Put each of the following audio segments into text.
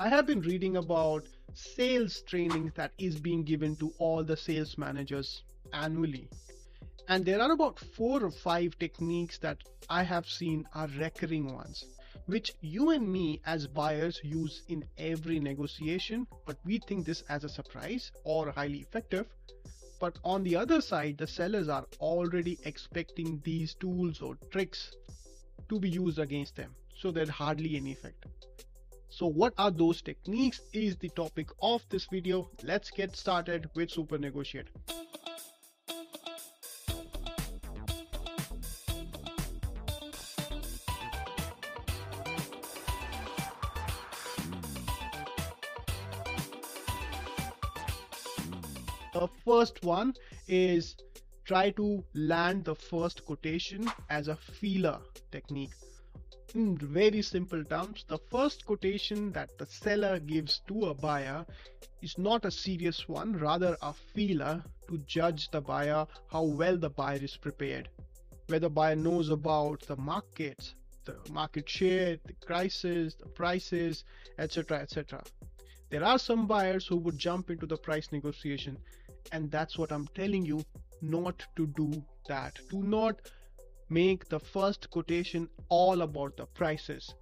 I have been reading about sales training that is being given to all the sales managers annually. And there are about four or five techniques that I have seen are recurring ones, which you and me as buyers use in every negotiation, but we think this as a surprise or highly effective. But on the other side, the sellers are already expecting these tools or tricks to be used against them. So there's hardly any effect. So what are those techniques is the topic of this video. Let's get started with Super Negotiate. The first one is try to land the first quotation as a feeler technique in very simple terms, the first quotation that the seller gives to a buyer is not a serious one, rather a feeler to judge the buyer how well the buyer is prepared. Whether buyer knows about the markets, the market share, the crisis, the prices, etc. etc. There are some buyers who would jump into the price negotiation, and that's what I'm telling you not to do that. Do not make the first quotation all about the prices.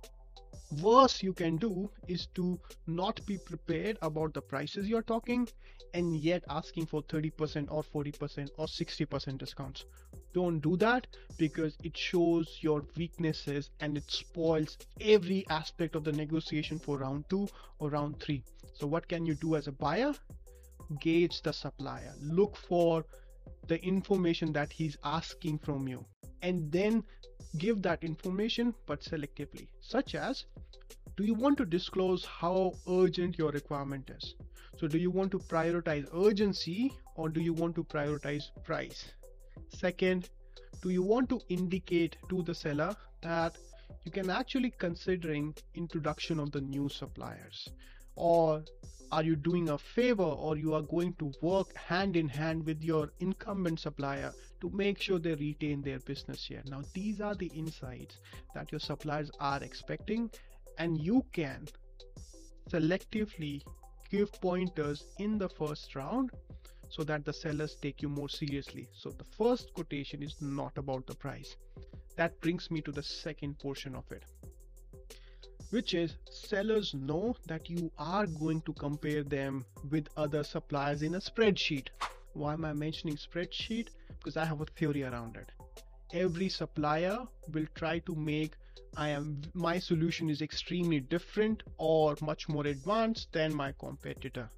Worst you can do is to not be prepared about the prices you're talking and yet asking for 30% or 40% or 60% discounts. Don't do that because it shows your weaknesses and it spoils every aspect of the negotiation for round two or round three. So, what can you do as a buyer? Gauge the supplier, look for the information that he's asking from you and then give that information but selectively such as do you want to disclose how urgent your requirement is? So do you want to prioritize urgency or do you want to prioritize price? Second do you want to indicate to the seller that you can actually considering introduction of the new suppliers or are you doing a favor or you are going to work hand in hand with your incumbent supplier to make sure they retain their business share? Now these are the insights that your suppliers are expecting and you can selectively give pointers in the first round so that the sellers take you more seriously. So the first quotation is not about the price. That brings me to the second portion of it which is sellers know that you are going to compare them with other suppliers in a spreadsheet. Why am I mentioning spreadsheet? Because I have a theory around it. Every supplier will try to make I am my solution is extremely different or much more advanced than my competitor.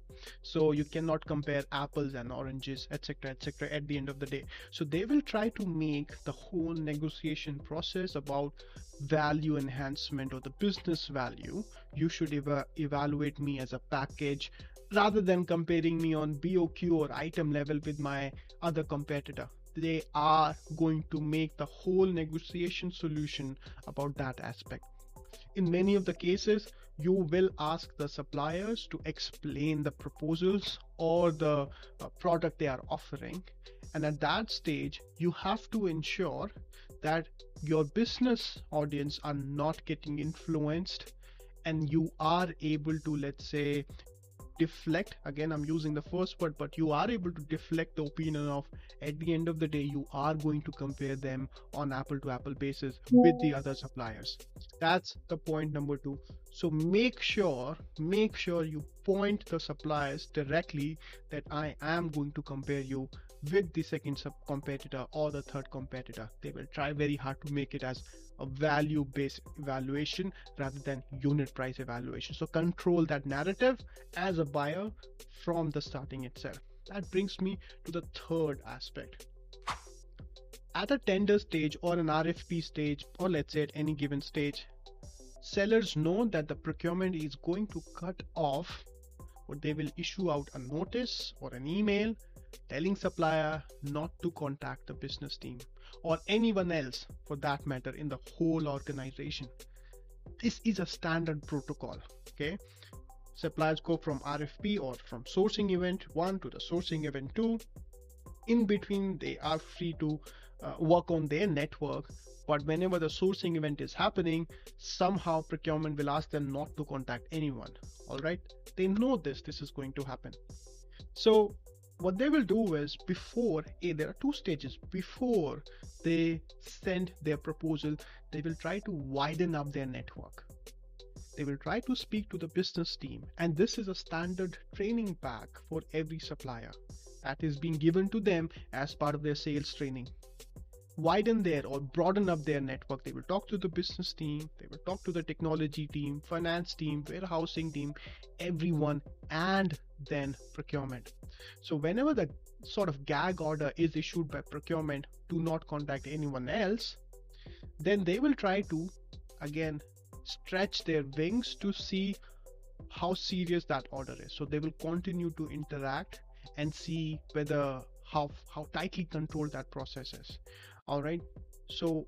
So you cannot compare apples and oranges, etc., etc. at the end of the day. So they will try to make the whole negotiation process about value enhancement or the business value. You should eva- evaluate me as a package rather than comparing me on BOQ or item level with my other competitor they are going to make the whole negotiation solution about that aspect. In many of the cases, you will ask the suppliers to explain the proposals or the uh, product they are offering. And at that stage, you have to ensure that your business audience are not getting influenced and you are able to, let's say, deflect. Again i'm using the first word but you are able to deflect the opinion of at the end of the day you are going to compare them on apple to apple basis with the other suppliers. That's the point number two so make sure make sure you point the suppliers directly that i am going to compare you with the second sub competitor or the third competitor. They will try very hard to make it as a value based evaluation rather than unit price evaluation. So control that narrative as a buyer from the starting itself. That brings me to the third aspect. At a tender stage or an rfp stage or let's say at any given stage sellers know that the procurement is going to cut off or they will issue out a notice or an email telling supplier not to contact the business team or anyone else for that matter in the whole organization. This is a standard protocol okay? Suppliers go from rfp or from sourcing event 1 to the sourcing event 2 in between they are free to uh, work on their network. But whenever the sourcing event is happening somehow procurement will ask them not to contact anyone. All right? They know this this is going to happen. So what they will do is before eh, there are two stages. Before they send their proposal they will try to widen up their network. They will try to speak to the business team. And this is a standard training pack for every supplier that is being given to them as part of their sales training. Widen their or broaden up their network. They will talk to the business team they will talk to the technology team finance team warehousing team everyone and then procurement. So whenever the sort of gag order is issued by procurement do not contact anyone else. Then they will try to again stretch their wings to see how serious that order is. So they will continue to interact and see whether how how tightly controlled that process is. All right? So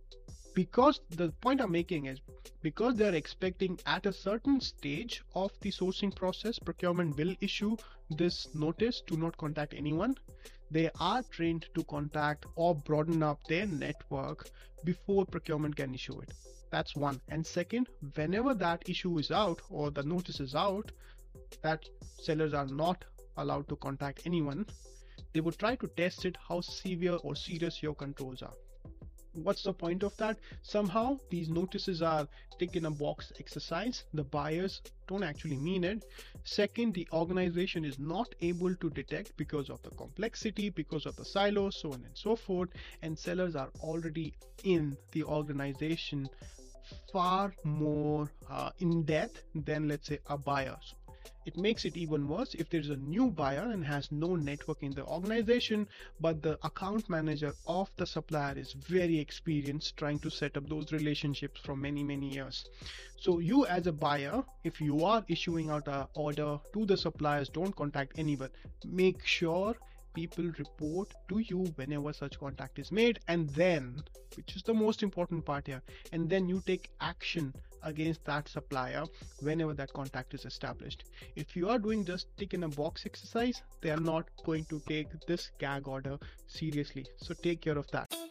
because the point i'm making is because they're expecting at a certain stage of the sourcing process procurement will issue this notice to not contact anyone. They are trained to contact or broaden up their network before procurement can issue it. That's one. And second whenever that issue is out or the notice is out that sellers are not allowed to contact anyone they would try to test it how severe or serious your controls are. What's the point of that? Somehow these notices are tick in a box exercise. The buyers don't actually mean it. Second the organization is not able to detect because of the complexity because of the silos so on and so forth. And sellers are already in the organization far more uh, in depth than let's say a buyer it makes it even worse if there's a new buyer and has no network in the organization, but the account manager of the supplier is very experienced trying to set up those relationships for many, many years. So you as a buyer, if you are issuing out a order to the suppliers, don't contact anyone. Make sure people report to you whenever such contact is made and then which is the most important part here and then you take action against that supplier whenever that contact is established. If you are doing just tick in a box exercise they are not going to take this gag order seriously. So take care of that